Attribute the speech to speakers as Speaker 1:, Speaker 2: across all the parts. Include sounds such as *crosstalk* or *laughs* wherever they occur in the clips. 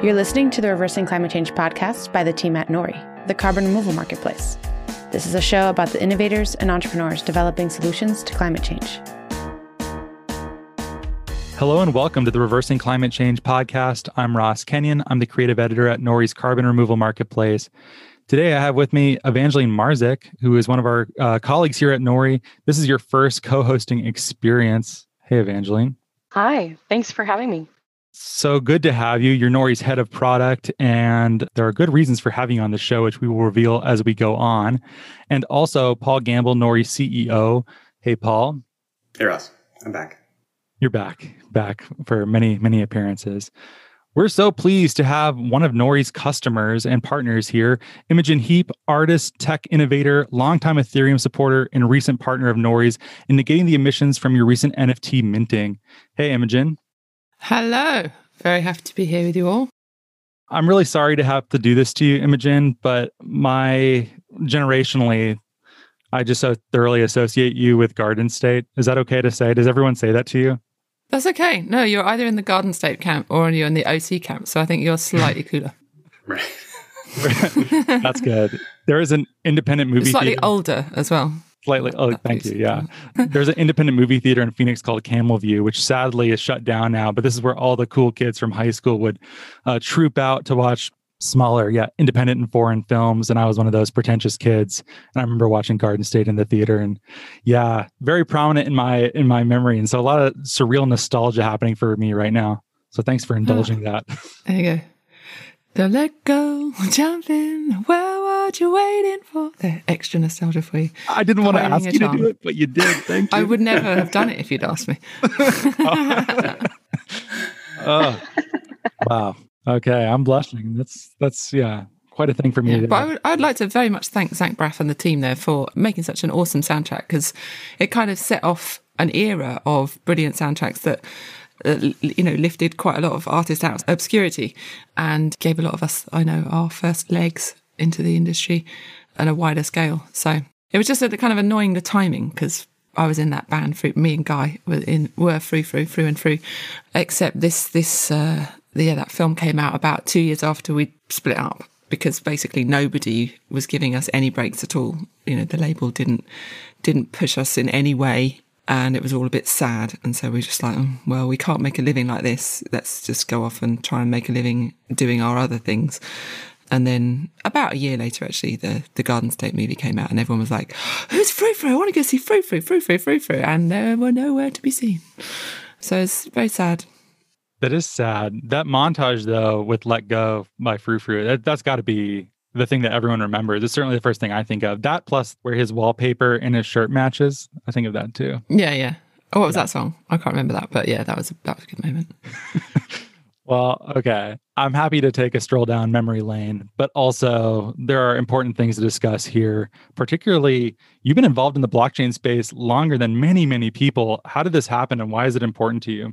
Speaker 1: You're listening to the Reversing Climate Change podcast by the team at Nori, the carbon removal marketplace. This is a show about the innovators and entrepreneurs developing solutions to climate change.
Speaker 2: Hello and welcome to the Reversing Climate Change podcast. I'm Ross Kenyon. I'm the creative editor at Nori's Carbon Removal Marketplace. Today, I have with me Evangeline Marzik, who is one of our uh, colleagues here at Nori. This is your first co hosting experience. Hey, Evangeline.
Speaker 3: Hi, thanks for having me.
Speaker 2: So good to have you. You're Nori's head of product, and there are good reasons for having you on the show, which we will reveal as we go on. And also, Paul Gambill, Nori's CEO. Hey, Paul.
Speaker 4: Hey, Ross. I'm back.
Speaker 2: You're back, back for many, many appearances. We're so pleased to have one of Nori's customers and partners here, Imogen Heap, artist, tech innovator, longtime Ethereum supporter, and recent partner of Nori's in negating the emissions from your recent NFT minting. Hey, Imogen.
Speaker 5: Hello. Very happy to be here with you all.
Speaker 2: I'm really sorry to have to do this to you, Imogen, but my generationally, I just so thoroughly associate you with Garden State. Is that okay to say? Does everyone say that to you?
Speaker 5: That's okay. No, you're either in the Garden State camp or you're in the OC camp. So I think you're slightly *laughs* cooler.
Speaker 4: Right.
Speaker 2: That's good. There is an independent movie
Speaker 5: slightly
Speaker 2: theater.
Speaker 5: older as well.
Speaker 2: Slightly. Oh, thank you. Yeah. *laughs* There's an independent movie theater in Phoenix called Camel View, which sadly is shut down now. But this is where all the cool kids from high school would uh, troop out to watch smaller, yeah, independent and foreign films. And I was one of those pretentious kids. And I remember watching Garden State in the theater, and yeah, very prominent in my in my memory. And so a lot of surreal nostalgia happening for me right now. So thanks for indulging that.
Speaker 5: There you go. Don't let go, jump in. Well, what you waiting for? There, extra nostalgia for you.
Speaker 2: I didn't want to ask
Speaker 5: a
Speaker 2: you to do it, but you did. Thank you.
Speaker 5: I would never have done it if you'd asked me. *laughs*
Speaker 2: oh, wow. Okay, I'm blushing. That's that's yeah, quite a thing for me.
Speaker 5: Yeah, but I would, I'd like to very much thank Zach Braff and the team there for making such an awesome soundtrack because it kind of set off an era of brilliant soundtracks that. Uh, you know, lifted quite a lot of artists out of obscurity and gave a lot of us, I know, our first legs into the industry on a wider scale. So it was just a, kind of annoying the timing because I was in that band. Through, me and Guy were in were through, through, through and through. Except this, this, uh, yeah, that film came out about two years after we split up because basically nobody was giving us any breaks at all. You know, the label didn't didn't push us in any way, and it was all a bit sad. And so we were just like, "Oh, well, we can't make a living like this. Let's just go off and try and make a living doing our other things. And then about a year later, actually, the, the Garden State movie came out, and everyone was like, oh, "Who's Frou Frou? I want to go see Frou Frou, Frou Frou, Frou Frou," and they were nowhere to be seen. So it's very sad.
Speaker 2: That is sad. That montage though with "Let Go" by Frou Frou, that, that's got to be the thing that everyone remembers. It's certainly the first thing I think of. That plus where his wallpaper and his shirt matches. I think of that too.
Speaker 5: Yeah, yeah. Oh, what was that song? I can't remember that, but yeah, that was a, that was a good moment. *laughs* *laughs*
Speaker 2: Well, okay. I'm happy to take a stroll down memory lane, but also there are important things to discuss here. Particularly, you've been involved in the blockchain space longer than many, many people. How did this happen and why is it important to you?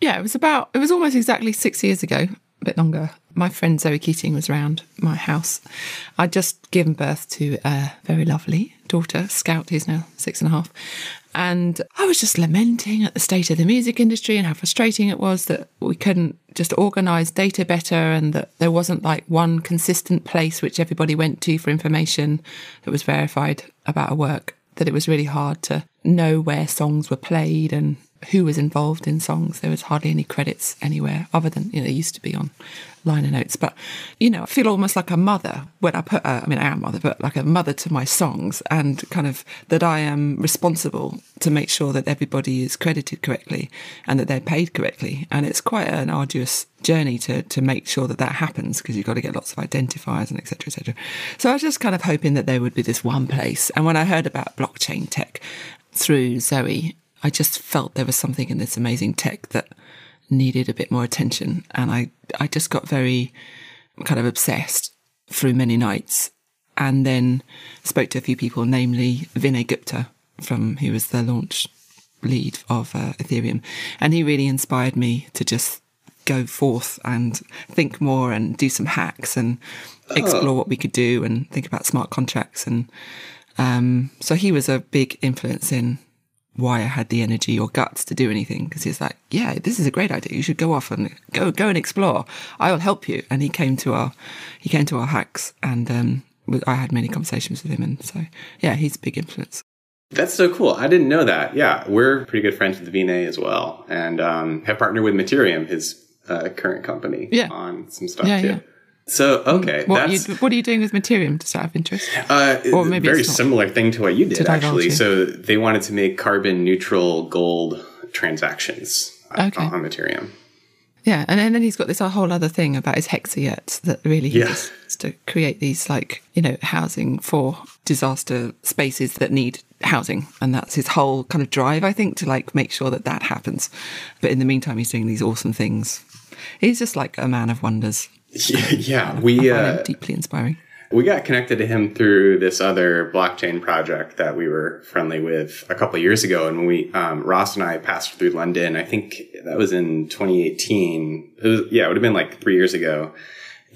Speaker 5: Yeah, it was about, it was almost exactly six years ago, a bit longer. My friend Zoe Keating was around my house. I'd just given birth to a very lovely daughter, Scout, who's now six and a half. And I was just lamenting at the state of the music industry and how frustrating it was that we couldn't just organise data better and that there wasn't like one consistent place which everybody went to for information that was verified about a work. That it was really hard to know where songs were played and who was involved in songs. There was hardly any credits anywhere other than, you know, used to be on liner notes. But, you know, I feel almost like a mother when I put, uh, I mean, I am mother, but like a mother to my songs and kind of that I am responsible to make sure that everybody is credited correctly and that they're paid correctly. And it's quite an arduous journey to, to make sure that that happens because you've got to get lots of identifiers and et cetera, et cetera. So I was just kind of hoping that there would be this one place. And when I heard about blockchain tech through Zoe, I just felt there was something in this amazing tech that needed a bit more attention. And I, I just got very kind of obsessed through many nights and then spoke to a few people, namely Vinay Gupta from who was the launch lead of uh, Ethereum. And he really inspired me to just go forth and think more and do some hacks and explore what we could do and think about smart contracts. And um, so he was a big influence in why I had the energy or guts to do anything because he's like, yeah, this is a great idea. You should go off and go go and explore. I will help you. And he came to our he came to our hacks, and um, I had many conversations with him, and so yeah, he's a big influence.
Speaker 4: That's so cool. I didn't know that. Yeah, we're pretty good friends with Vinay as well, and um, have partnered with Mattereum, his uh, current company,
Speaker 5: yeah.
Speaker 4: on some stuff
Speaker 5: yeah,
Speaker 4: too.
Speaker 5: Yeah.
Speaker 4: So okay,
Speaker 5: what are, you, what are you doing with Mattereum? Just out of interest,
Speaker 4: uh, or maybe very similar thing to what you did actually. So they wanted to make carbon neutral gold transactions
Speaker 5: okay.
Speaker 4: on Materium.
Speaker 5: Yeah, and then he's got this whole other thing about his hexayurts that really he yeah. to create these like you know housing for disaster spaces that need housing, and that's his whole kind of drive, I think, to like make sure that that happens. But in the meantime, he's doing these awesome things. He's just like a man of wonders. *laughs*
Speaker 4: Yeah, we
Speaker 5: uh, deeply inspiring.
Speaker 4: We got connected to him through this other blockchain project that we were friendly with a couple years ago, and when we um, Ross and I passed through London, I think that was in 2018. It was yeah, it would have been like three years ago,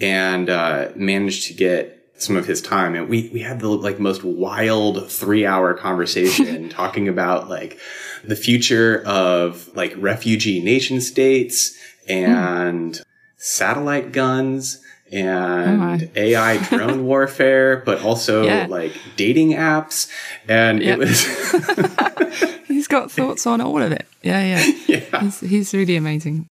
Speaker 4: and uh, managed to get some of his time and we we had the like most wild 3 hour conversation *laughs* talking about like the future of like refugee nation states and mm satellite guns and oh AI *laughs* drone warfare, but also yeah. like dating apps. And yep. it
Speaker 5: was. *laughs* he's got thoughts on all of it. Yeah, yeah. *laughs* yeah. He's, he's really amazing.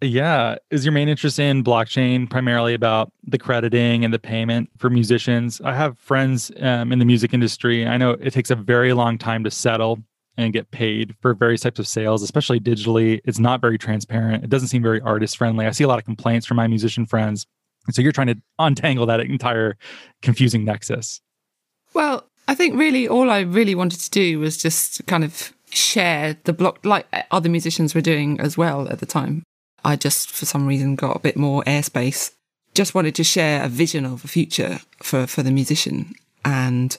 Speaker 2: Yeah. Is your main interest in blockchain primarily about the crediting and the payment for musicians? I have friends um, in the music industry. I know it takes a very long time to settle and get paid for various types of sales, especially digitally. It's not very transparent. It doesn't seem very artist friendly. I see a lot of complaints from my musician friends. And so you're trying to untangle that entire confusing nexus.
Speaker 5: Well, I think really all I really wanted to do was just kind of share the block like other musicians were doing as well at the time. I just, for some reason, got a bit more airspace. Just wanted to share a vision of a future for, for the musician and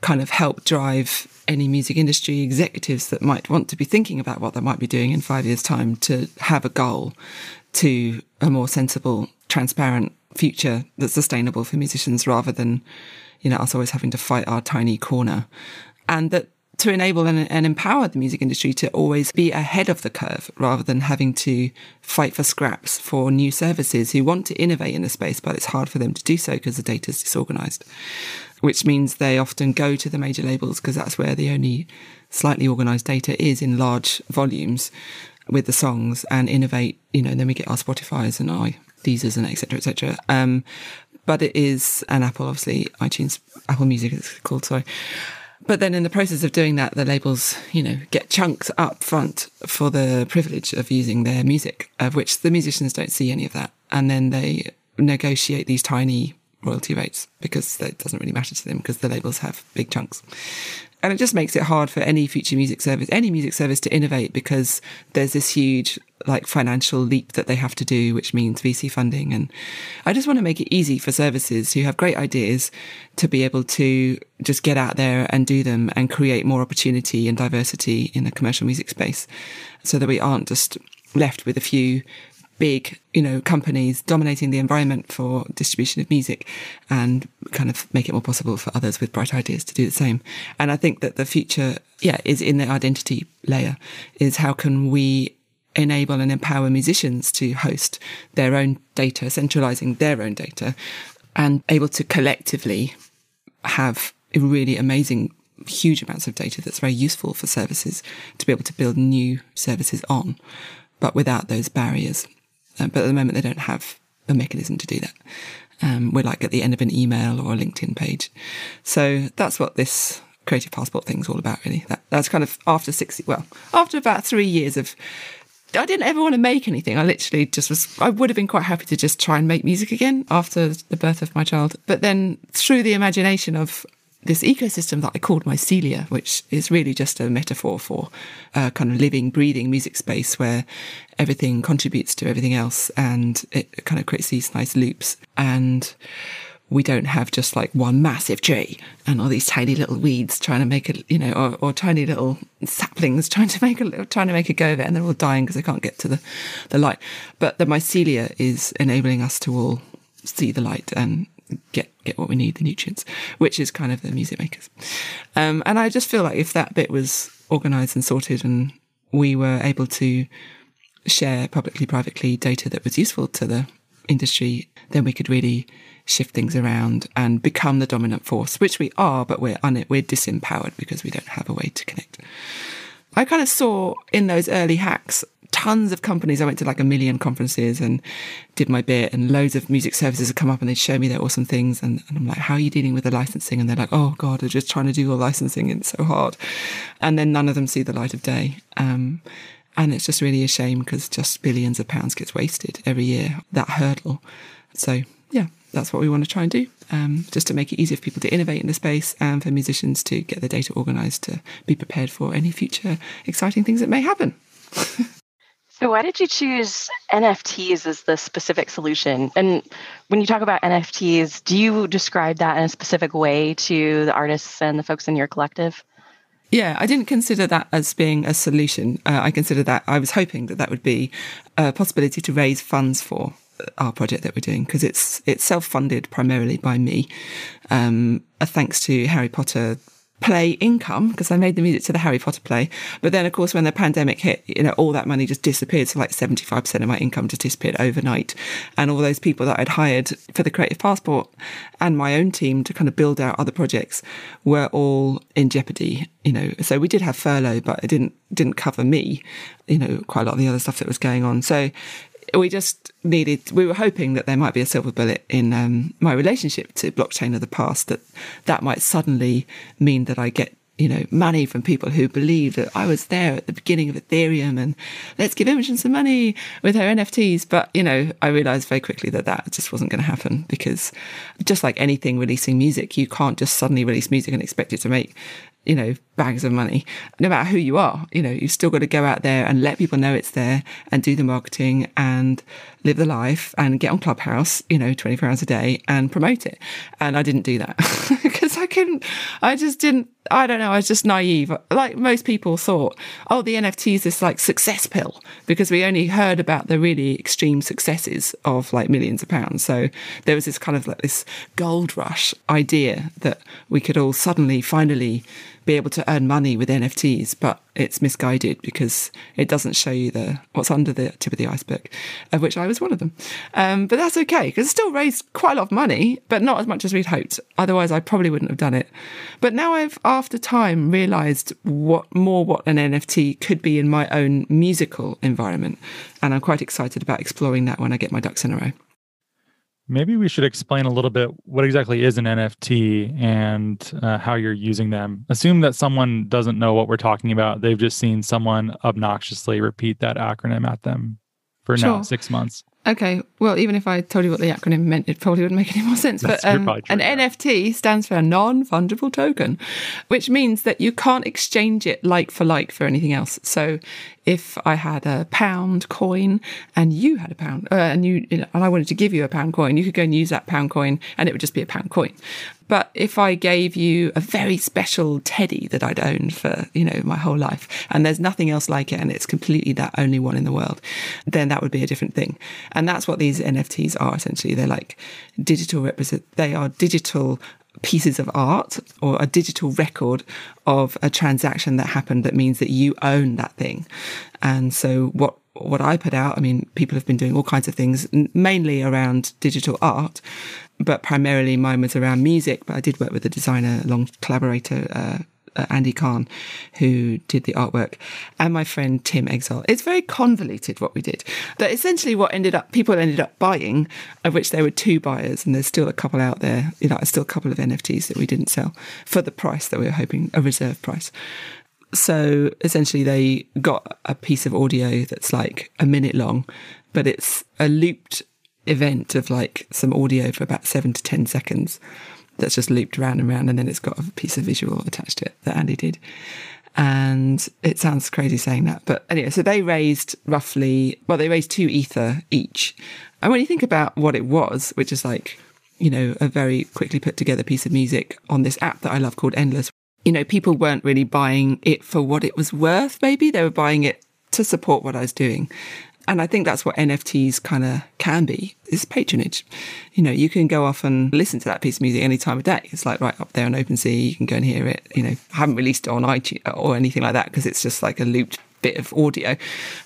Speaker 5: kind of help drive any music industry executives that might want to be thinking about what they might be doing in five years' time to have a goal to a more sensible, transparent future that's sustainable for musicians rather than, you know, us always having to fight our tiny corner. And that to enable and, and, empower the music industry to always be ahead of the curve rather than having to fight for scraps for new services who want to innovate in the space, but it's hard for them to do so because the data is disorganized which means they often go to the major labels because that's where the only slightly organized data is in large volumes with the songs and innovate. You know, then we get our Spotify's and our Deezers and etc. etc. Um, but it is an Apple, obviously iTunes, Apple Music is called. Sorry. But then in the process of doing that, the labels, you know, get chunks up front for the privilege of using their music, of which the musicians don't see any of that. And then they negotiate these tiny royalty rates because it doesn't really matter to them because the labels have big chunks. And it just makes it hard for any future music service, any music service to innovate because there's this huge like financial leap that they have to do, which means VC funding. And I just want to make it easy for services who have great ideas to be able to just get out there and do them and create more opportunity and diversity in the commercial music space so that we aren't just left with a few big, you know, companies dominating the environment for distribution of music and kind of make it more possible for others with bright ideas to do the same. And I think that the future, yeah, is in the identity layer is how can we enable and empower musicians to host their own data, centralizing their own data and able to collectively have really amazing huge amounts of data that's very useful for services to be able to build new services on, but without those barriers. Um, but at the moment, they don't have a mechanism to do that. Um, we're like at the end of an email or a LinkedIn page. So that's what this creative passport thing is all about, really. That, that's kind of after 60, well, after about three years of, I didn't ever want to make anything. I literally just was, I would have been quite happy to just try and make music again after the birth of my child. But then through the imagination of this ecosystem that I called mycelia, which is really just a metaphor for a kind of living, breathing music space where everything contributes to everything else and it kind of creates these nice loops. And we don't have just like one massive tree and all these tiny little weeds trying to make it, you know, or, or tiny little saplings *laughs* trying to make a trying to make a go of it, and they're all dying because they can't get to the the light. But the mycelia is enabling us to all see the light and get get what we need, the nutrients, which is kind of the music makers. Um, and I just feel like if that bit was organized and sorted and we were able to share publicly, privately data that was useful to the industry, then we could really shift things around and become the dominant force, which we are, but we're un- we're disempowered because we don't have a way to connect. I kind of saw in those early hacks tons of companies. I went to like a million conferences and did my bit, and loads of music services had come up and they'd show me their awesome things. And, and, I'm like, how are you dealing with the licensing? And they're like, oh God, they're just trying to do all licensing it's so hard. And then none of them see the light of day. Um, and it's just really a shame because just billions of pounds gets wasted every year, that hurdle. So, that's what we want to try and do, um, just to make it easier for people to innovate in the space and for musicians to get their data organized to be prepared for any future exciting things that may happen.
Speaker 3: so, why did you choose NFTs as the specific solution? And when you talk about NFTs, do you describe that in a specific way to the artists and the folks in your collective?
Speaker 5: Yeah, I didn't consider that as being a solution. Uh, I consider that I was hoping that that would be a possibility to raise funds for our project that we're doing because it's it's self funded primarily by me. Um, thanks to Harry Potter play income because I made the music to the Harry Potter play. But then, of course, when the pandemic hit, you know, all that money just disappeared. So, like 75% of my income just disappeared overnight. And all those people that I'd hired for the Creative Passport and my own team to kind of build out other projects were all in jeopardy, you know. So, we did have furlough, but it didn't, didn't cover me, you know, quite a lot of the other stuff that was going on. So, we just needed we were hoping that there might be a silver bullet in um, my relationship to blockchain of the past that that might suddenly mean that i get you know money from people who believe that i was there at the beginning of ethereum and let's give imogen some money with her nfts but you know i realized very quickly that that just wasn't going to happen because just like anything releasing music you can't just suddenly release music and expect it to make you know, bags of money. No matter who you are, you know, you've still got to go out there and let people know it's there and do the marketing and live the life and get on Clubhouse, you know, 24 hours a day and promote it. And I didn't do that *laughs* because I couldn't, I just didn't, I don't know, I was just naive. Like most people thought, oh, the NFT is this like success pill because we only heard about the really extreme successes of like millions of pounds. So there was this kind of like this gold rush idea that we could all suddenly finally be able to earn money with NFTs, but it's misguided because it doesn't show you the what's under the tip of the iceberg, of which I was one of them. Um, but that's okay because it still raised quite a lot of money, but not as much as we'd hoped. Otherwise, I probably wouldn't have done it. But now I've, after time, realised what more what an NFT could be in my own musical environment, and I'm quite excited about exploring that when I get my ducks in a row.
Speaker 2: Maybe we should explain a little bit what exactly is an NFT and uh, how you're using them. Assume that someone doesn't know what we're talking about. They've just seen someone obnoxiously repeat that acronym at them for sure. now six months.
Speaker 5: Okay. Well, even if I told you what the acronym meant, it probably wouldn't make any more sense. That's but um, an yeah. NFT stands for a non fungible token, which means that you can't exchange it like for like for anything else. So if I had a pound coin and you had a pound, uh, and you, you know, and I wanted to give you a pound coin, you could go and use that pound coin and it would just be a pound coin. But if I gave you a very special teddy that I'd owned for, you know, my whole life, and there's nothing else like it, and it's completely that only one in the world, then that would be a different thing. And that's what these NFTs are essentially. They're like digital represent, they are digital pieces of art or a digital record of a transaction that happened that means that you own that thing. And so what what I put out, I mean, people have been doing all kinds of things, mainly around digital art, but primarily mine was around music. But I did work with a designer, long collaborator, uh, uh, Andy Carne, who did the artwork, and my friend Tim Exile. It's very convoluted what we did. But essentially, what ended up people ended up buying, of which there were two buyers, and there's still a couple out there. You know, still a couple of NFTs that we didn't sell for the price that we were hoping, a reserve price. So essentially, they got a piece of audio that's like a minute long, but it's a looped event of like some audio for about seven to 10 seconds that's just looped around and around. And then it's got a piece of visual attached to it that Andy did. And it sounds crazy saying that. But anyway, so they raised roughly, well, they raised two ether each. And when you think about what it was, which is like, you know, a very quickly put together piece of music on this app that I love called Endless, you know, people weren't really buying it for what it was worth, maybe. They were buying it to support what I was doing. And I think that's what NFTs kind of can be is patronage. You know, you can go off and listen to that piece of music any time of day. It's like right up there on OpenSea, you can go and hear it. You know, I haven't released it on iTunes or anything like that because it's just like a looped bit of audio,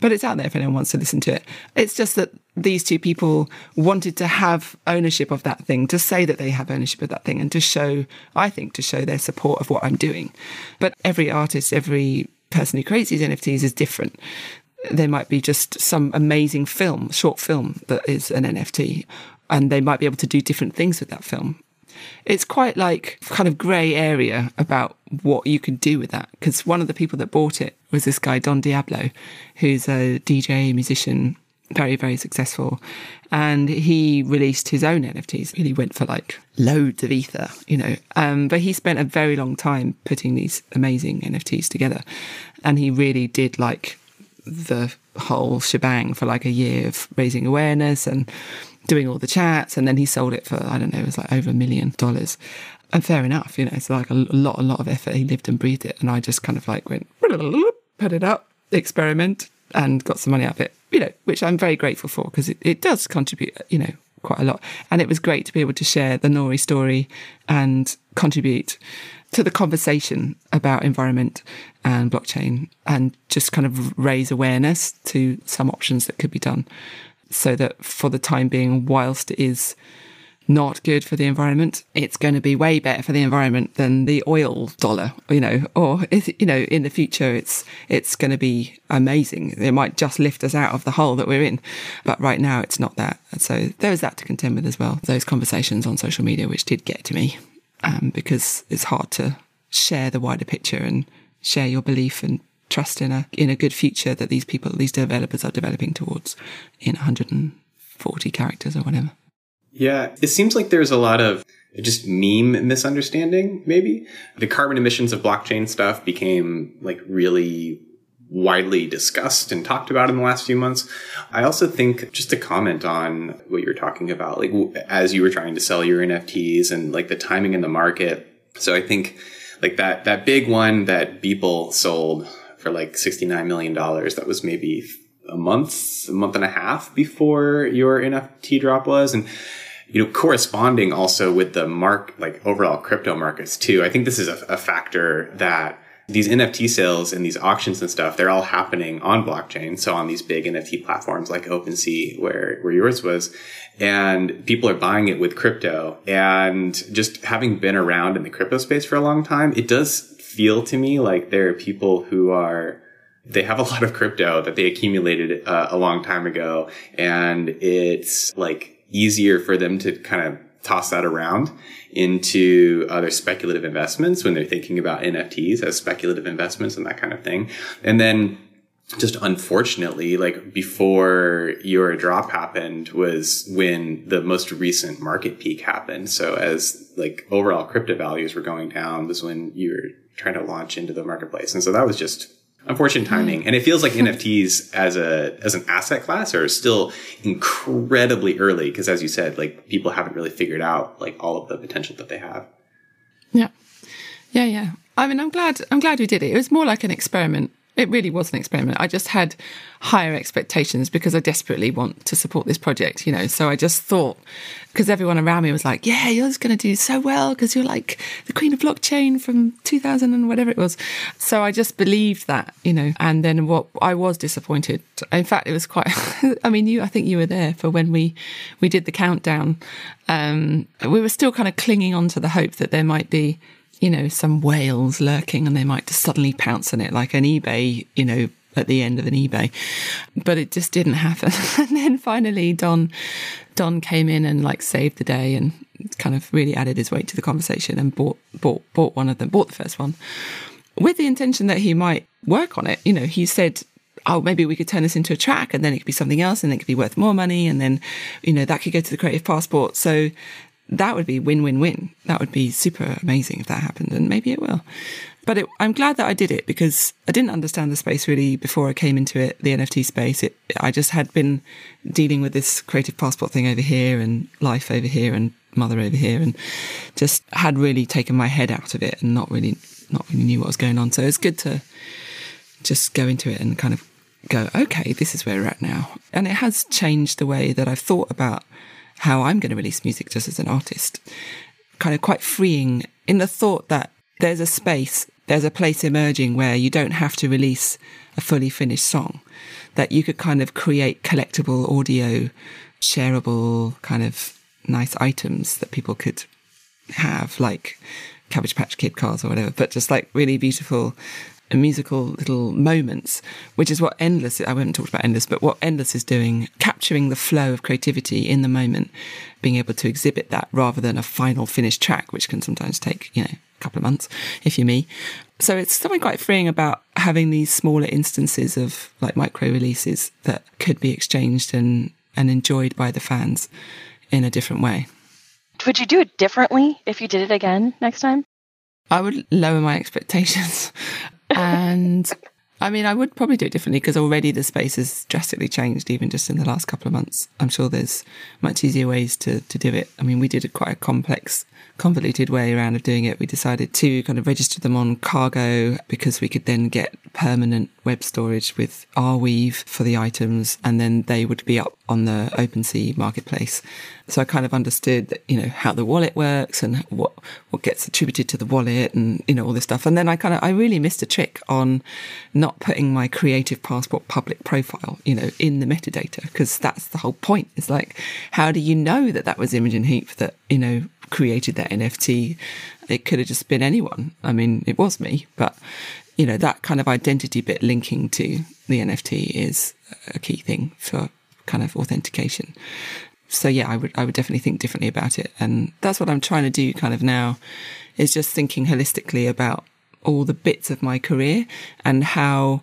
Speaker 5: but it's out there if anyone wants to listen to it. It's just that these two people wanted to have ownership of that thing, to say that they have ownership of that thing, and to show, I think, to show their support of what I'm doing. But every artist, every person who creates these NFTs is different there might be just some amazing film, short film that is an NFT, and they might be able to do different things with that film. It's quite like kind of grey area about what you can do with that. Because one of the people that bought it was this guy, Don Diablo, who's a DJ, musician, very, very successful. And he released his own NFTs. He went for like loads of ether, you know. Um, but he spent a very long time putting these amazing NFTs together. And he really did like the whole shebang for like a year of raising awareness and doing all the chats. And then he sold it for, I don't know, it was like over a million dollars. And fair enough, you know, it's like a lot, a lot of effort. He lived and breathed it. And I just kind of like went, put it up, experiment, and got some money out of it, you know, which I'm very grateful for because it, it does contribute, you know, quite a lot. And it was great to be able to share the Nori story and contribute to the conversation about environment and blockchain and just kind of raise awareness to some options that could be done so that for the time being, whilst it is not good for the environment, it's going to be way better for the environment than the oil dollar, you know, or, you know, in the future, it's, it's going to be amazing. It might just lift us out of the hole that we're in. But right now, it's not that. So there is that to contend with as well. Those conversations on social media, which did get to me um, because it's hard to share the wider picture and share your belief and trust in a in a good future that these people, these developers, are developing towards in 140 characters or whatever.
Speaker 4: Yeah, it seems like there's a lot of just meme misunderstanding. Maybe the carbon emissions of blockchain stuff became like really widely discussed and talked about in the last few months. I also think just to comment on what you were talking about, like as you were trying to sell your NFTs and like the timing in the market. So I think like that, that big one that Beeple sold for like $69 million, that was maybe a month, a month and a half before your NFT drop was. And you know, corresponding also with the mark, like overall crypto markets too. I think this is a, a factor that these NFT sales and these auctions and stuff, they're all happening on blockchain. So on these big NFT platforms like OpenSea, where, where yours was, and people are buying it with crypto. And just having been around in the crypto space for a long time, it does feel to me like there are people who are, they have a lot of crypto that they accumulated uh, a long time ago. And it's like easier for them to kind of toss that around into other speculative investments when they're thinking about NFTs as speculative investments and that kind of thing. And then just unfortunately, like before your drop happened was when the most recent market peak happened. So as like overall crypto values were going down was when you were trying to launch into the marketplace. And so that was just unfortunate hmm. timing. And it feels like *laughs* NFTs as a as an asset class are still incredibly early because as you said, like people haven't really figured out like all of the potential that they have.
Speaker 5: Yeah. Yeah, yeah. I mean, I'm glad I'm glad we did it. It was more like an experiment it really was an experiment. I just had higher expectations because I desperately want to support this project, you know. So I just thought, because everyone around me was like, yeah, you're just going to do so well because you're like the queen of blockchain from 2000 and whatever it was. So I just believed that, you know. And then what I was disappointed. In fact, it was quite, *laughs* I mean, you, I think you were there for when we, we did the countdown. Um, we were still kind of clinging on to the hope that there might be you know, some whales lurking and they might just suddenly pounce on it like an eBay, you know, at the end of an eBay. But it just didn't happen. *laughs* and then finally Don Don came in and like saved the day and kind of really added his weight to the conversation and bought bought bought one of them, bought the first one. With the intention that he might work on it. You know, he said oh, maybe we could turn this into a track and then it could be something else and it could be worth more money. And then, you know, that could go to the creative passport. So that would be win win win. That would be super amazing if that happened, and maybe it will. But it, I'm glad that I did it because I didn't understand the space really before I came into it, the NFT space. It, I just had been dealing with this creative passport thing over here and life over here and mother over here and just had really taken my head out of it and not really, not really knew what was going on. So it's good to just go into it and kind of go, okay, this is where we're at now. And it has changed the way that I've thought about how I'm going to release music just as an artist. Kind of quite freeing in the thought that there's a space, there's a place emerging where you don't have to release a fully finished song, that you could kind of create collectible audio, shareable kind of nice items that people could have, like Cabbage Patch Kid cars or whatever, but just like really beautiful musical little moments, which is what Endless, I haven't talked about Endless, but what Endless is doing, capturing the flow of creativity in the moment, being able to exhibit that rather than a final finished track, which can sometimes take, you know, a couple of months if you're me. So it's something quite freeing about having these smaller instances of like micro releases that could be exchanged and, and enjoyed by the fans in a different way.
Speaker 3: Would you do it differently if you did it again next time?
Speaker 5: I would lower my expectations. And I mean, I would probably do it differently because already the space has drastically changed, even just in the last couple of months. I'm sure there's much easier ways to, to do it. I mean, we did a quite a complex convoluted way around of doing it. We decided to kind of register them on cargo because we could then get permanent web storage with Arweave for the items and then they would be up on the OpenSea marketplace. So I kind of understood that, you know, how the wallet works and what, what gets attributed to the wallet and, you know, all this stuff. And then I kind of, I really missed a trick on not putting my creative passport public profile, you know, in the metadata because that's the whole point. It's like, how do you know that that was Imogen Heap that, you know, created that NFT. It could have just been anyone. I mean, it was me, but you know, that kind of identity bit linking to the NFT is a key thing for kind of authentication. So yeah, I would I would definitely think differently about it. And that's what I'm trying to do kind of now is just thinking holistically about all the bits of my career and how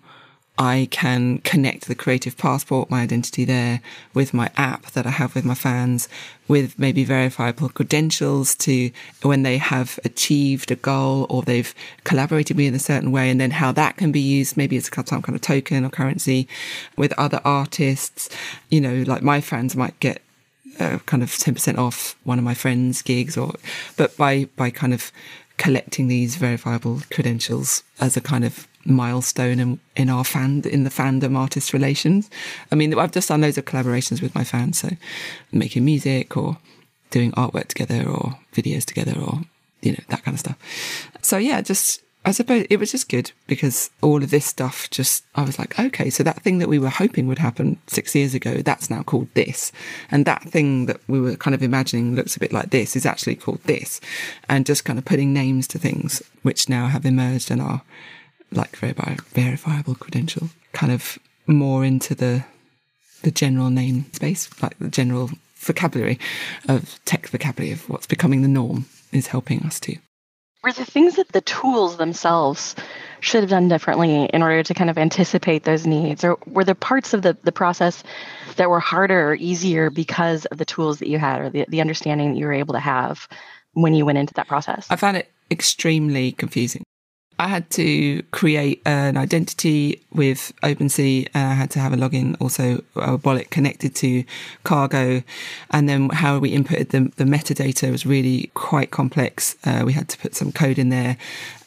Speaker 5: I can connect the creative passport, my identity there, with my app that I have with my fans, with maybe verifiable credentials to when they have achieved a goal or they've collaborated with me in a certain way, and then how that can be used maybe as some kind of token or currency with other artists. You know, like my fans might get uh, kind of 10% off one of my friends' gigs or, but by, by kind of collecting these verifiable credentials as a kind of milestone in, in our fan in the fandom artist relations. I mean, I've just done loads of collaborations with my fans, so making music or doing artwork together or videos together or you know that kind of stuff. So yeah, just I suppose it was just good because all of this stuff just, I was like, okay, so that thing that we were hoping would happen six years ago, that's now called this. And that thing that we were kind of imagining looks a bit like this is actually called this. And just kind of putting names to things which now have emerged and are like verifiable credential, kind of more into the the general name space, like the general vocabulary of tech vocabulary of what's becoming the norm is helping us to.
Speaker 3: Were the things that the tools themselves should have done differently in order to kind of anticipate those needs? Or were there parts of the, the process that were harder or easier because of the tools that you had or the, the understanding that you were able to have when you went into that process?
Speaker 5: I found it extremely confusing. I had to create an identity with OpenSea. And I had to have a login, also a wallet connected to Cargo. And then how we inputted the, the metadata was really quite complex. Uh, we had to put some code in there.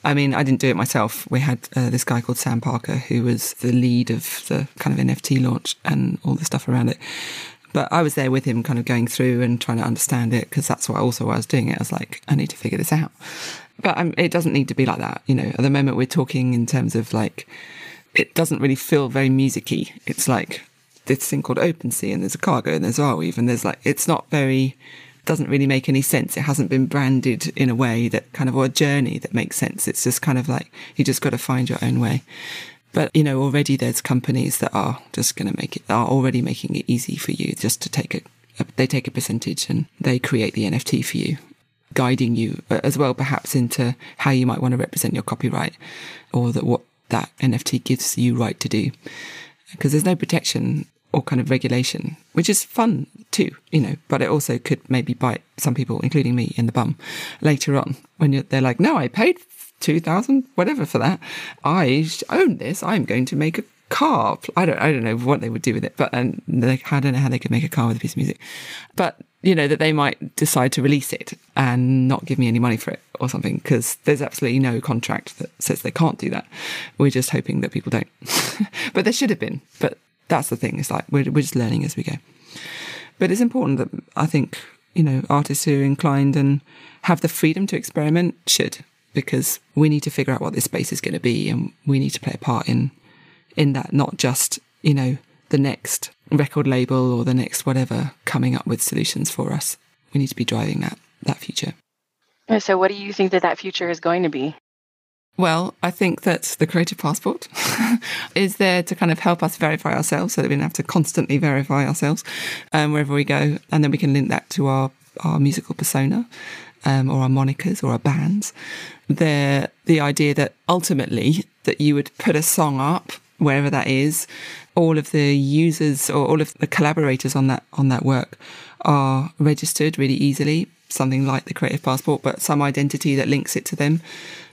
Speaker 5: I mean, I didn't do it myself. We had uh, this guy called Sam Parker, who was the lead of the kind of NFT launch and all the stuff around it. But I was there with him, kind of going through and trying to understand it because that's what also why I was doing it. I was like, I need to figure this out. But um, it doesn't need to be like that. You know, at the moment we're talking in terms of like, it doesn't really feel very musicy. It's like this thing called OpenSea and there's a cargo and there's Arweave and there's like, it's not very, doesn't really make any sense. It hasn't been branded in a way that kind of, or a journey that makes sense. It's just kind of like, you just got to find your own way. But, you know, already there's companies that are just going to make it, are already making it easy for you just to take a, a, they take a percentage and they create the NFT for you guiding you uh, as well, perhaps into how you might want to represent your copyright or that what that NFT gives you right to do. Because there's no protection or kind of regulation, which is fun too, you know, but it also could maybe bite some people, including me, in the bum later on when they're like, no, I paid 2000 whatever for that. I own this. I'm going to make a car. I don't, I don't know what they would do with it, but and they, I don't know how they could make a car with a piece of music. But you know, that they might decide to release it and not give me any money for it or something, because there's absolutely no contract that says they can't do that. We're just hoping that people don't. *laughs* but there should have been. But that's the thing. It's like we're, we're just learning as we go. But it's important that I think, you know, artists who are inclined and have the freedom to experiment should, because we need to figure out what this space is going to be and we need to play a part in in that, not just, you know, the next record label or the next whatever coming up with solutions for us. We need to be driving that that future.
Speaker 3: So, what do you think that that future is going to be?
Speaker 5: Well, I think that the Creative Passport *laughs* is there to kind of help us verify ourselves so that we don't have to constantly verify ourselves um, wherever we go. And then we can link that to our, our musical persona um, or our monikers or our bands. The, the idea that ultimately that you would put a song up wherever that is, all of the users or all of the collaborators on that on that work are registered really easily, something like the Creative Passport, but some identity that links it to them.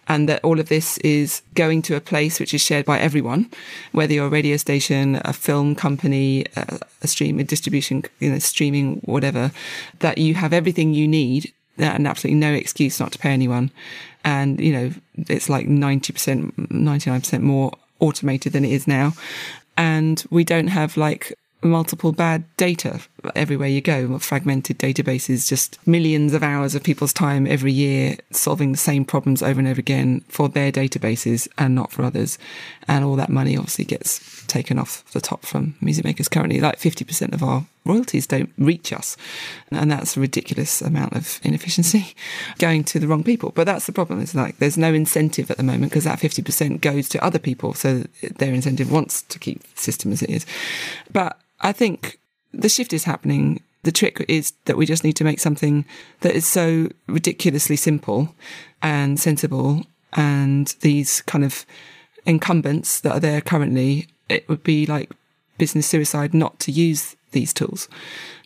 Speaker 5: And that all of this is going to a place which is shared by everyone, whether you're a radio station, a film company, a, a stream, a distribution, you know, streaming, whatever, that you have everything you need and absolutely no excuse not to pay anyone. And, you know, it's like 90%, 99% more automated than it is now. And we don't have like multiple bad data everywhere you go, fragmented databases, just millions of hours of people's time every year solving the same problems over and over again for their databases and not for others. And all that money obviously gets taken off the top from music makers currently. Like 50% of our royalties don't reach us. And that's a ridiculous amount of inefficiency *laughs* going to the wrong people. But that's the problem. It's like there's no incentive at the moment because that 50% goes to other people. So their incentive wants to keep the system as it is. But I think the shift is happening. The trick is that we just need to make something that is so ridiculously simple and sensible. And these kind of incumbents that are there currently, it would be like business suicide not to use these tools.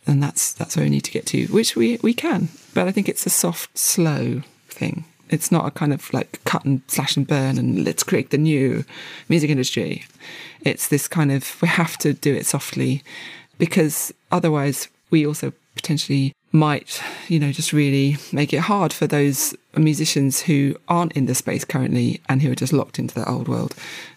Speaker 5: And that's that's where we need to get to, which we, we can. But I think it's a soft, slow thing. It's not a kind of like cut and slash and burn and let's create the new music industry. It's this kind of we have to do it softly because otherwise we also potentially might, you know, just really make it hard for those musicians who aren't in the space currently and who are just locked into that old world,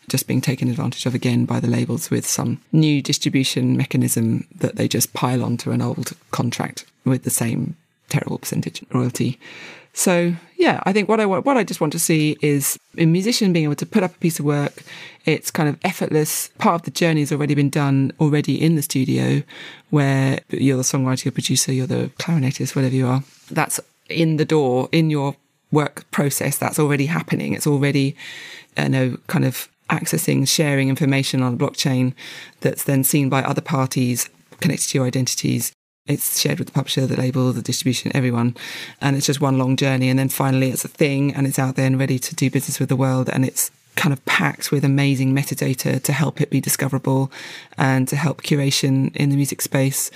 Speaker 5: just being taken advantage of again by the labels with some new distribution mechanism that they just pile onto an old contract with the same terrible percentage royalty. So yeah, I think what I want, what I just want to see is a musician being able to put up a piece of work. It's kind of effortless. Part of the journey has already been done already in the studio, where you're the songwriter, you're producer, you're the clarinetist, whatever you are. That's in the door in your work process. That's already happening. It's already, you know, kind of accessing, sharing information on a blockchain that's then seen by other parties connected to your identities it's shared with the publisher, the label, the distribution, everyone. And it's just one long journey. And then finally it's a thing and it's out there and ready to do business with the world. And it's kind of packed with amazing metadata to help it be discoverable and to help curation in the music space.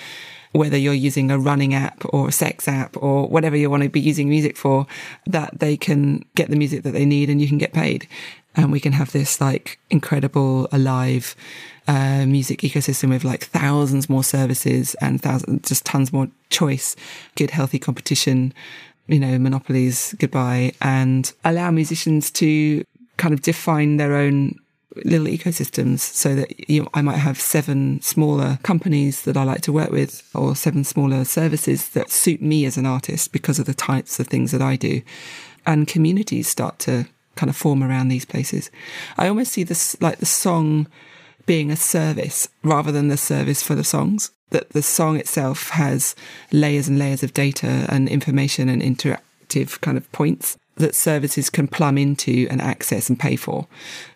Speaker 5: Whether you're using a running app or a sex app or whatever you want to be using music for, that they can get the music that they need and you can get paid. And we can have this like incredible, alive, uh, music ecosystem with like thousands more services and thousands, just tons more choice, good, healthy competition, you know, monopolies goodbye, and allow musicians to kind of define their own little ecosystems so that you know, I might have seven smaller companies that I like to work with or seven smaller services that suit me as an artist because of the types of things that I do. And communities start to kind of form around these places. I almost see this like the song being a service rather than the service for the songs. That the song itself has layers and layers of data and information and interactive kind of points that services can plumb into and access and pay for.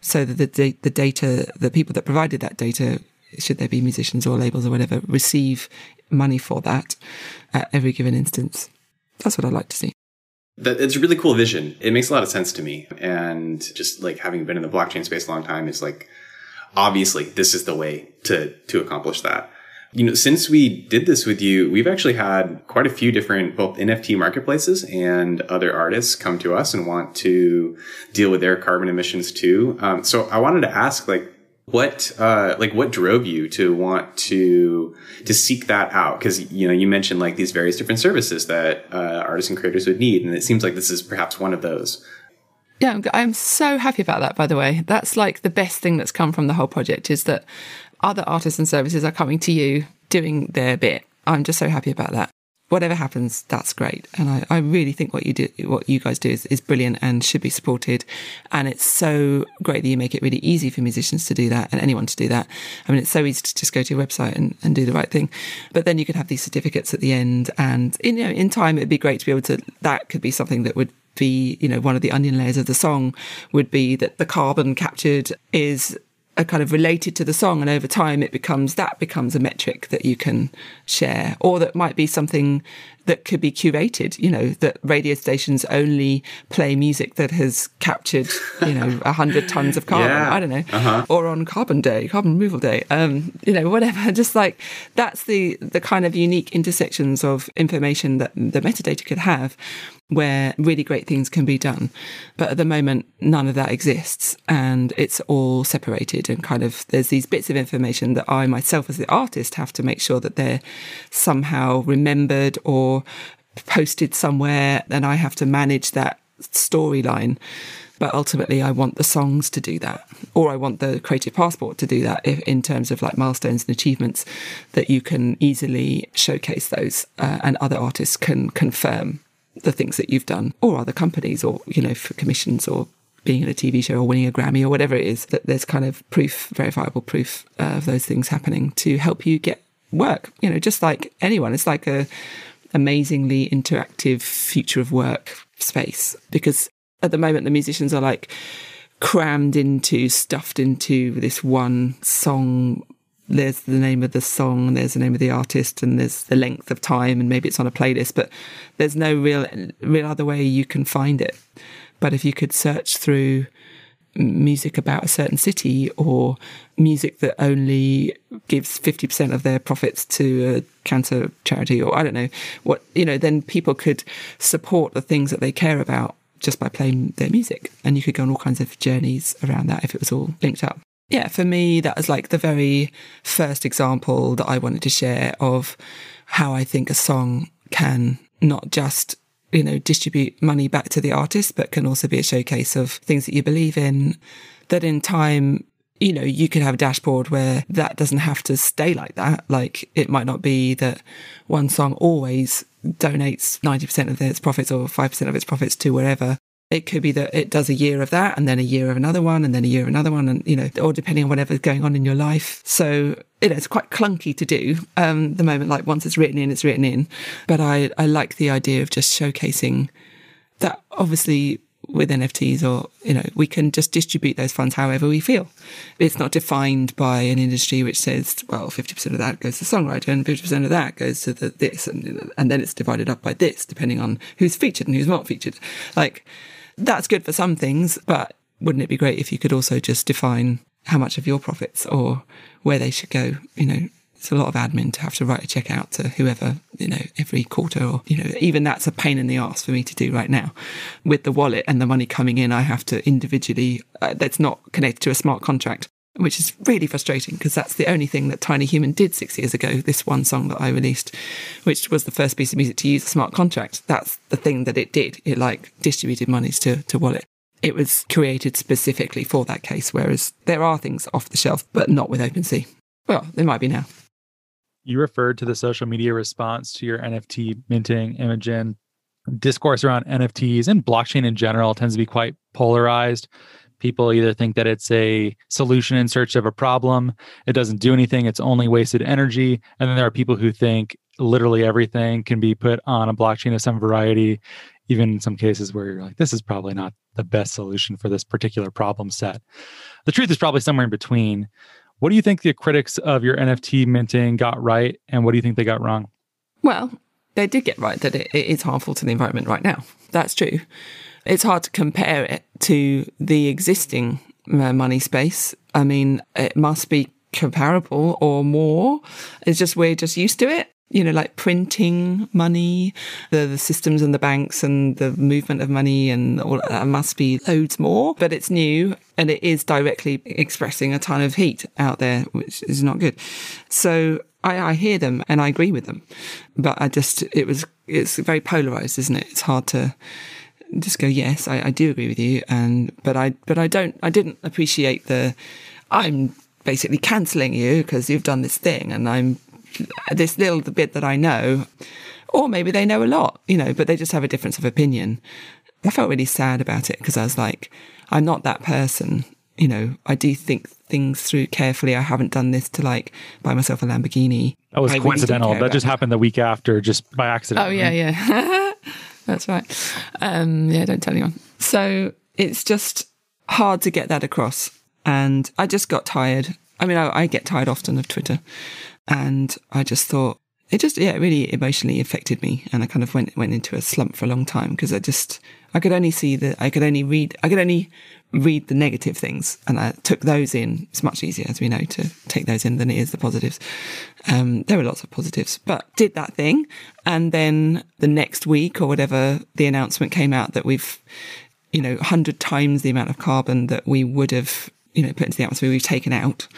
Speaker 5: So that the, the data, the people that provided that data, should there be musicians or labels or whatever, receive money for that at every given instance. That's what I'd like to see.
Speaker 4: That it's a really cool vision. It makes a lot of sense to me. And just like having been in the blockchain space a long time, is like obviously this is the way to to accomplish that you know since we did this with you we've actually had quite a few different both nft marketplaces and other artists come to us and want to deal with their carbon emissions too um, so i wanted to ask like What uh, like what drove you to want to to seek that out? Because you know you mentioned like these various different services that uh, artists and creators would need, and it seems like this is perhaps one of those.
Speaker 5: Yeah, I'm so happy about that. By the way, that's like the best thing that's come from the whole project is that other artists and services are coming to you doing their bit. I'm just so happy about that whatever happens, that's great. And I, I really think what you do, what you guys do is, is brilliant and should be supported. And it's so great that you make it really easy for musicians to do that and anyone to do that. I mean, it's so easy to just go to your website and, and do the right thing. But then you could have these certificates at the end. And in, you know, in time, it'd be great to be able to, that could be something that would be, you know, one of the onion layers of the song would be that the carbon captured is are kind of related to the song and over time it becomes that becomes a metric that you can share or that might be something that could be curated you know that radio stations only play music that has captured you know a hundred tons of *laughs* carbon yeah. i don't know uh-huh. or on carbon day carbon removal day um you know whatever *laughs* just like that's the the kind of unique intersections of information that the metadata could have where really great things can be done. But at the moment, none of that exists and it's all separated and kind of there's these bits of information that I myself as the artist have to make sure that they're somehow remembered or posted somewhere and I have to manage that storyline. But ultimately, I want the songs to do that, or I want the creative passport to do that in terms of like milestones and achievements that you can easily showcase those uh, and other artists can confirm the things that you've done or other companies or, you know, for commissions or being in a TV show or winning a Grammy or whatever it is, that there's kind of proof, verifiable proof uh, of those things happening to help you get work. You know, just like anyone, it's like a amazingly interactive future of work space because at the moment the musicians are like crammed into, stuffed into this one song there's the name of the song there's the name of the artist and there's the length of time and maybe it's on a playlist but there's no real real other way you can find it. But if you could search through music about a certain city or music that only gives 50% of their profits to a cancer charity or I don't know what you know then people could support the things that they care about just by playing their music. And you could go on all kinds of journeys around that if it was all linked up yeah, for me, that was like the very first example that I wanted to share of how I think a song can not just, you know, distribute money back to the artist, but can also be a showcase of things that you believe in. That in time, you know, you could have a dashboard where that doesn't have to stay like that. Like it might not be that one song always donates 90% of its profits or 5% of its profits to wherever. It could be that it does a year of that and then a year of another one and then a year of another one and, you know, or depending on whatever's going on in your life. So, you know, it's quite clunky to do, um, the moment, like once it's written in, it's written in. But I, I like the idea of just showcasing that obviously with NFTs or, you know, we can just distribute those funds however we feel. It's not defined by an industry which says, well, 50% of that goes to the songwriter and 50% of that goes to the, this and, and then it's divided up by this depending on who's featured and who's not featured. Like, that's good for some things, but wouldn't it be great if you could also just define how much of your profits or where they should go? You know, it's a lot of admin to have to write a check out to whoever, you know, every quarter or, you know, even that's a pain in the ass for me to do right now. With the wallet and the money coming in, I have to individually, uh, that's not connected to a smart contract which is really frustrating because that's the only thing that Tiny Human did six years ago. This one song that I released, which was the first piece of music to use a smart contract. That's the thing that it did. It like distributed monies to, to wallet. It was created specifically for that case, whereas there are things off the shelf, but not with OpenSea. Well, there might be now.
Speaker 2: You referred to the social media response to your NFT minting, Imogen. Discourse around NFTs and blockchain in general tends to be quite polarized people either think that it's a solution in search of a problem it doesn't do anything it's only wasted energy and then there are people who think literally everything can be put on a blockchain of some variety even in some cases where you're like this is probably not the best solution for this particular problem set. The truth is probably somewhere in between. What do you think the critics of your nft minting got right and what do you think they got wrong?
Speaker 5: Well they did get right that it, it is harmful to the environment right now. That's true it's hard to compare it to the existing uh, money space. I mean, it must be comparable or more. It's just we're just used to it. you know, like printing money, the, the systems and the banks and the movement of money and all that must be loads more, but it's new and it is directly expressing a ton of heat out there, which is not good. So I, I hear them and I agree with them, but I just, it was, it's very polarized, isn't it? It's hard to, just go, yes, I, I do agree with you. And, but I, but I don't, I didn't appreciate the, I'm basically cancelling you because you've done this thing and I'm this little bit that I know, or maybe they know a lot, you know, but they just have a difference of opinion. I felt really sad about it because I was like, I'm not that person. You know, I do think things through carefully. I haven't done this to like buy myself a Lamborghini.
Speaker 2: That was
Speaker 5: I
Speaker 2: coincidental.
Speaker 5: don't
Speaker 2: that just happened the week after, just by accident.
Speaker 5: Oh yeah, yeah. *laughs* That's right. Um, yeah, don't tell anyone. So it's just hard to get that across. And I just got tired. I mean, I, I get tired often of Twitter. And I just thought it just, yeah, it really emotionally affected me. And I kind of went, went into a slump for a long time because I just, I could only see the, I could only read, I could only read the negative things and I took those in. It's much easier, as we know, to take those in than it is the positives. Um, there were lots of positives, but did that thing. And then the next week or whatever, the announcement came out that we've, you know, 100 times the amount of carbon that we would have, you know, put into the atmosphere, we've taken out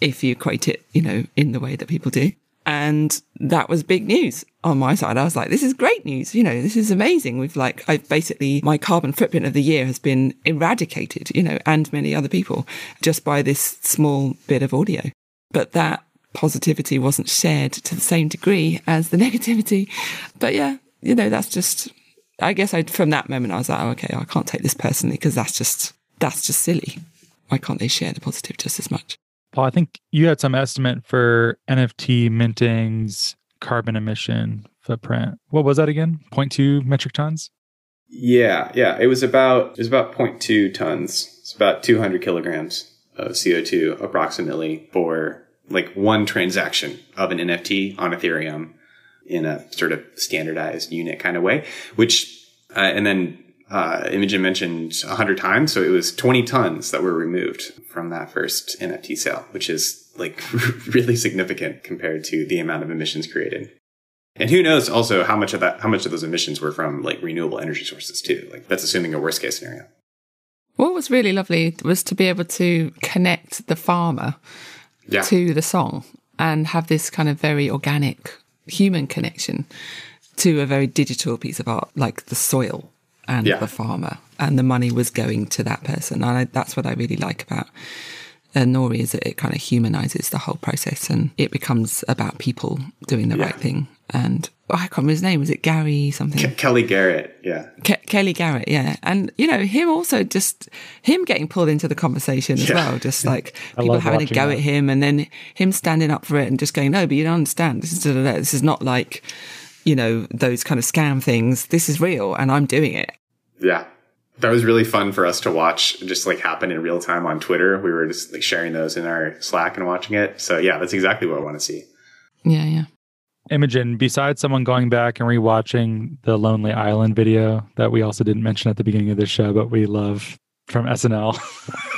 Speaker 5: if you equate it, you know, in the way that people do. And that was big news on my side. I was like, this is great news. You know, this is amazing. We've like, I've basically, my carbon footprint of the year has been eradicated, you know, and many other people just by this small bit of audio. But that positivity wasn't shared to the same degree as the *laughs* negativity. But yeah, you know, that's just, I guess I, from that moment, I was like, oh, okay, I can't take this personally because that's just, that's just silly. Why can't they share the positive just as much?
Speaker 2: Paul, I think you had some estimate for NFT minting's carbon emission footprint. What was that again? 0.2 metric tons?
Speaker 4: Yeah, yeah. It was about it was about 0.2 tons. It's about 200 kilograms of CO2 approximately for like one transaction of an NFT on Ethereum in a sort of standardized unit kind of way, which, uh, and then uh, Imogen mentioned 100 times. So it was 20 tons that were removed from that first NFT sale, which is like *laughs* really significant compared to the amount of emissions created. And who knows also how much of that, how much of those emissions were from like renewable energy sources too. Like that's assuming a worst case scenario.
Speaker 5: What was really lovely was to be able to connect the farmer
Speaker 4: Yeah.
Speaker 5: to the song and have this kind of very organic human connection to a very digital piece of art, like the soil and
Speaker 4: Yeah.
Speaker 5: the farmer, and the money was going to that person. And I, that's what I really like about uh, Nori is that it kind of humanizes the whole process and it becomes about people doing the
Speaker 4: Yeah.
Speaker 5: right thing. And oh, I can't remember his name. Was it Gary something?
Speaker 4: Ke- Kelly Garrett. Yeah.
Speaker 5: Ke- Kelly Garrett, yeah, and you know him also just him getting pulled into the conversation as
Speaker 4: Yeah.
Speaker 5: well, just like *laughs* people having a go
Speaker 2: that.
Speaker 5: at him, and then him standing up for it and just going, no, but you don't understand. This is this is not like you know those kind of scam things. This is real, and I'm doing it.
Speaker 4: Yeah. That was really fun for us to watch just like happen in real time on Twitter. We were just like sharing those in our Slack and watching it. So yeah, that's exactly what I want to see.
Speaker 5: Yeah, yeah.
Speaker 2: Imogen, besides someone going back and rewatching the Lonely Island video that we also didn't mention at the beginning of this show, but we love from SNL.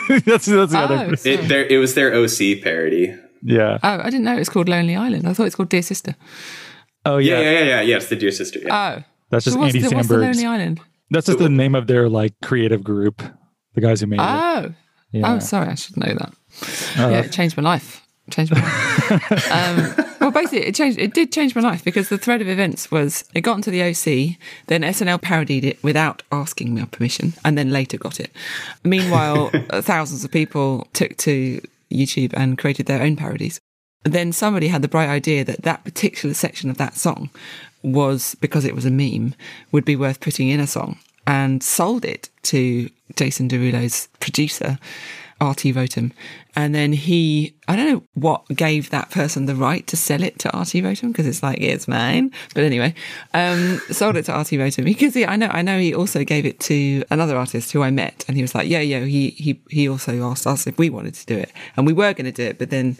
Speaker 2: *laughs* that's that's the
Speaker 5: Oh,
Speaker 2: other.
Speaker 5: sorry.
Speaker 4: It, there, it was their OC parody.
Speaker 2: Yeah.
Speaker 5: oh, I didn't know it was called Lonely Island. I thought it's called Dear Sister.
Speaker 2: Oh
Speaker 4: Yeah,
Speaker 2: yeah.
Speaker 4: yeah, yeah, yeah. yeah it's the Dear Sister. Yeah.
Speaker 5: Oh,
Speaker 2: That's just
Speaker 5: so what's
Speaker 2: Andy
Speaker 5: the, what's the Lonely Island?
Speaker 2: That's just the name of their like creative group. The guys who made it.
Speaker 5: Oh,
Speaker 2: Yeah.
Speaker 5: oh, sorry, I should know that.
Speaker 2: Uh,
Speaker 5: yeah, it changed my life. Changed my life. *laughs* um, well, basically, it changed. It did change my life because the thread of events was it got into the OC, then SNL parodied it without asking my permission, and then later got it. Meanwhile, uh, *laughs* thousands of people took to YouTube and created their own parodies. Then somebody had the bright idea that that particular section of that song was because it was a meme would be worth putting in a song and sold it to Jason Derulo's producer, RT Rotem. And then he, I don't know what gave that person the right to sell it to RT Rotem because it's like, it's mine. But anyway, um, sold it to RT Rotem because he, I know, I know he also gave it to another artist who I met and he was like, yeah, yeah, he, he, he also asked us if we wanted to do it and we were going to do it. But then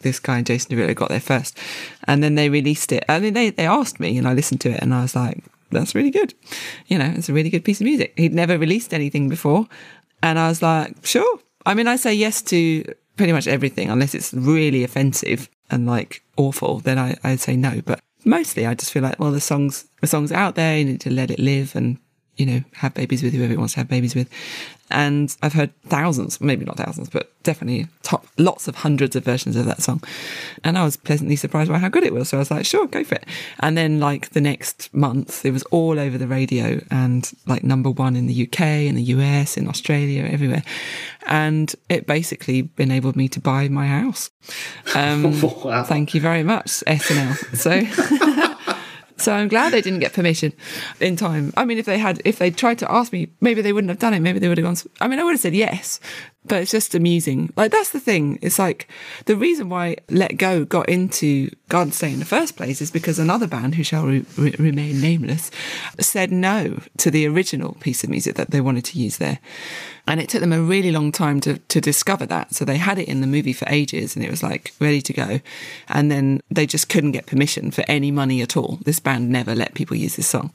Speaker 5: this guy, Jason Derulo, got there first and then they released it. I mean, they, they asked me and I listened to it and I was like, that's really good. You know, it's a really good piece of music. He'd never released anything before. And I was like, sure. I mean, I say yes to pretty much everything unless it's really offensive and like awful, then I, I'd say no. But mostly I just feel like, well, the song's, the song's out there, you need to let it live and, you know, have babies with whoever it wants to have babies with. And I've heard thousands, maybe not thousands, but definitely top, lots of hundreds of versions of that song. And I was pleasantly surprised by how good it was. So I was like, sure, go for it. And then like the next month, it was all over the radio and like number one in the UK, in the US, in Australia, everywhere. And it basically enabled me to buy my house. Um, *laughs* wow. Thank you very much, SNL. So. *laughs* So I'm glad they didn't get permission in time. I mean, if they had, if they tried to ask me, maybe they wouldn't have done it. Maybe they would have gone. I mean, I would have said yes, but it's just amusing. Like that's the thing. It's like the reason why Let Go got into Garden State in the first place is because another band who shall re- re- remain nameless said no to the original piece of music that they wanted to use there. And it took them a really long time to, to discover that. So they had it in the movie for ages and it was like ready to go. And then they just couldn't get permission for any money at all. This band never let people use this song.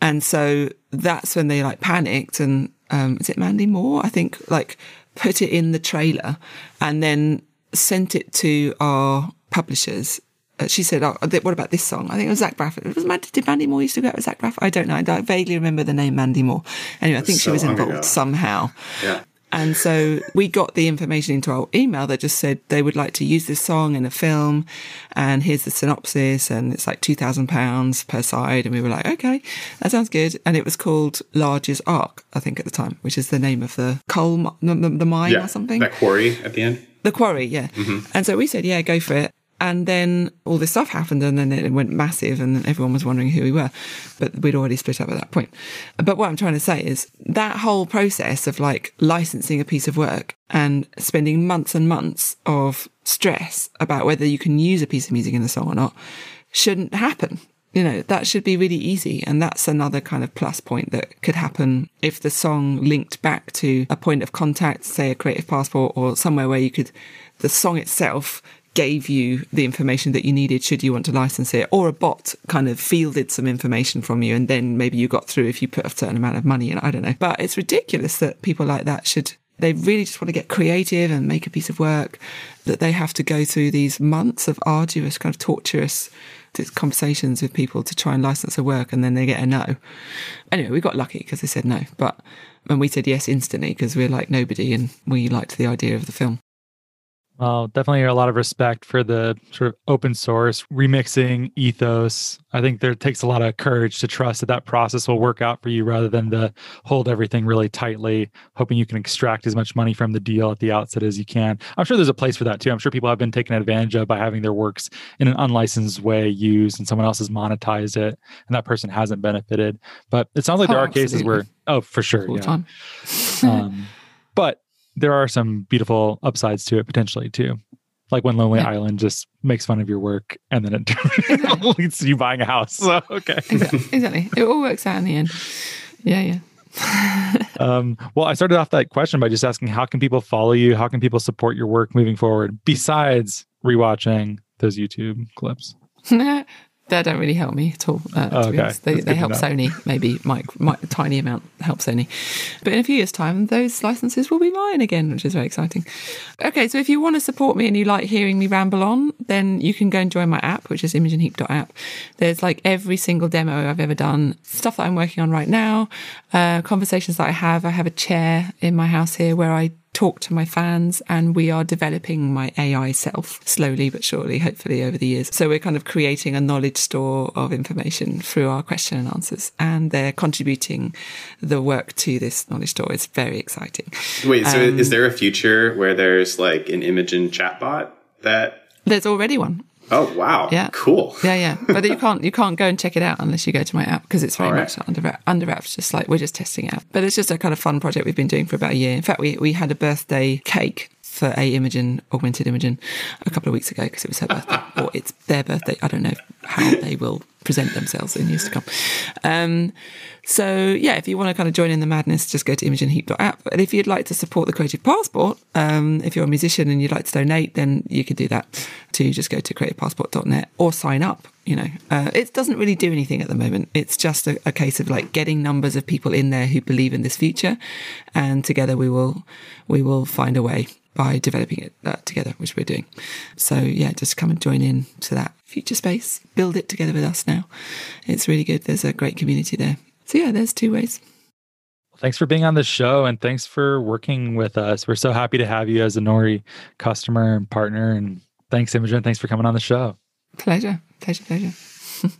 Speaker 5: And so that's when they like panicked and, um, is it Mandy Moore? I think like put it in the trailer and then sent it to our publishers. Uh, she said, oh, what about this song? I think it was Zach Braff. It was Mandy, did Mandy Moore used to go out with Zach Braff? I don't know. I vaguely remember the name Mandy Moore. Anyway, I think so she was involved somehow.
Speaker 4: Yeah.
Speaker 5: And so we got the information into our email that just said they would like to use this song in a film. And here's the synopsis. And it's like £2,000 per side. And we were like, okay, that sounds good. And it was called Large's Ark, I think at the time, which is the name of the coal, the, the mine
Speaker 4: yeah,
Speaker 5: or something.
Speaker 4: That quarry at the end.
Speaker 5: The quarry, yeah. Mm-hmm. And so we said, yeah, go for it. And then all this stuff happened and then it went massive and then everyone was wondering who we were. But we'd already split up at that point. But what I'm trying to say is that whole process of like licensing a piece of work and spending months and months of stress about whether you can use a piece of music in the song or not shouldn't happen. You know, that should be really easy. And that's another kind of plus point that could happen if the song linked back to a point of contact, say a creative passport or somewhere where you could, the song itself gave you the information that you needed should you want to license it, or a bot kind of fielded some information from you and then maybe you got through if you put a certain amount of money in. I don't know. But it's ridiculous that people like that should they really just want to get creative and make a piece of work that they have to go through these months of arduous kind of torturous conversations with people to try and license a work and then they get a no anyway we got lucky because they said no but and we said yes instantly because we're like nobody and we liked the idea of the film
Speaker 2: well, definitely a lot of respect for the sort of open source remixing ethos. I think there takes a lot of courage to trust that that process will work out for you rather than to hold everything really tightly, hoping you can extract as much money from the deal at the outset as you can. I'm sure there's a place for that too. I'm sure people have been taken advantage of by having their works in an unlicensed way used and someone else has monetized it and that person hasn't benefited. But it sounds like oh, there are absolutely. cases where, oh, for sure. yeah. um, but there are some beautiful upsides to it potentially too. Like when Lonely yeah. Island just makes fun of your work and then it exactly. *laughs* *laughs* leads to you buying a house. *laughs* So okay.
Speaker 5: Exactly. exactly. It all works out in the end. Yeah, yeah.
Speaker 2: um, well, I started off that question by just asking how can people follow you? How can people support your work moving forward besides rewatching those YouTube clips?
Speaker 5: They don't really help me at all. Uh, oh, okay. They, they help Sony, maybe my tiny amount help Sony. But in a few years' time, those licenses will be mine again, which is very exciting. Okay, so if you want to support me and you like hearing me ramble on, then you can go and join my app, which is imogenheap.app. There's like every single demo I've ever done, stuff that I'm working on right now, uh, conversations that I have. I have a chair in my house here where I talk to my fans and we are developing my AI self slowly but surely, hopefully over the years. So we're kind of creating a knowledge store of information through our question and answers and they're contributing the work to this knowledge store. It's very exciting.
Speaker 4: Wait, so um, is there a future where there's like an Imogen chatbot that
Speaker 5: there's already one.
Speaker 4: Oh wow!
Speaker 5: Yeah,
Speaker 4: cool. *laughs*
Speaker 5: Yeah, yeah. But you can't you can't go and check it out unless you go to my app because it's very right. much under under wraps. Just like we're just testing it out. But it's just a kind of fun project we've been doing for about a year. In fact, we we had a birthday cake for a Imogen, augmented Imogen, a couple of weeks ago because it was her birthday or it's their birthday. I don't know how they will present themselves in years to come. Um, so yeah, if you want to kind of join in the madness, just go to imogenheap.app. And if you'd like to support the Creative Passport, um, if you're a musician and you'd like to donate, then you could do that to just go to creativepassport.net or sign up. You know, uh, it doesn't really do anything at the moment. It's just a, a case of like getting numbers of people in there who believe in this future, and together we will we will find a way by developing it uh, together, which we're doing. So yeah, just come and join in to that future space. Build it together with us now. It's really good. There's a great community there. So yeah, there's two ways.
Speaker 2: Thanks for being on the show and thanks for working with us. We're so happy to have you as a Nori customer and partner. And thanks, Imogen. Thanks for coming on the show.
Speaker 5: Pleasure. Pleasure. Pleasure. *laughs*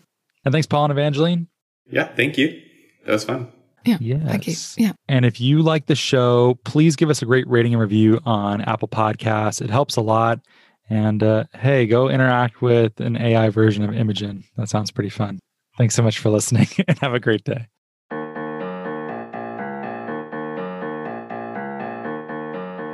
Speaker 2: and thanks, Paul and Evangeline.
Speaker 4: Yeah, thank you. That was fun.
Speaker 5: Yeah. Yes. Thank you. Yeah.
Speaker 2: And if you like the show, please give us a great rating and review on Apple Podcasts. It helps a lot. And uh, hey, go interact with an AI version of Imogen. That sounds pretty fun. Thanks so much for listening *laughs* and have a great day.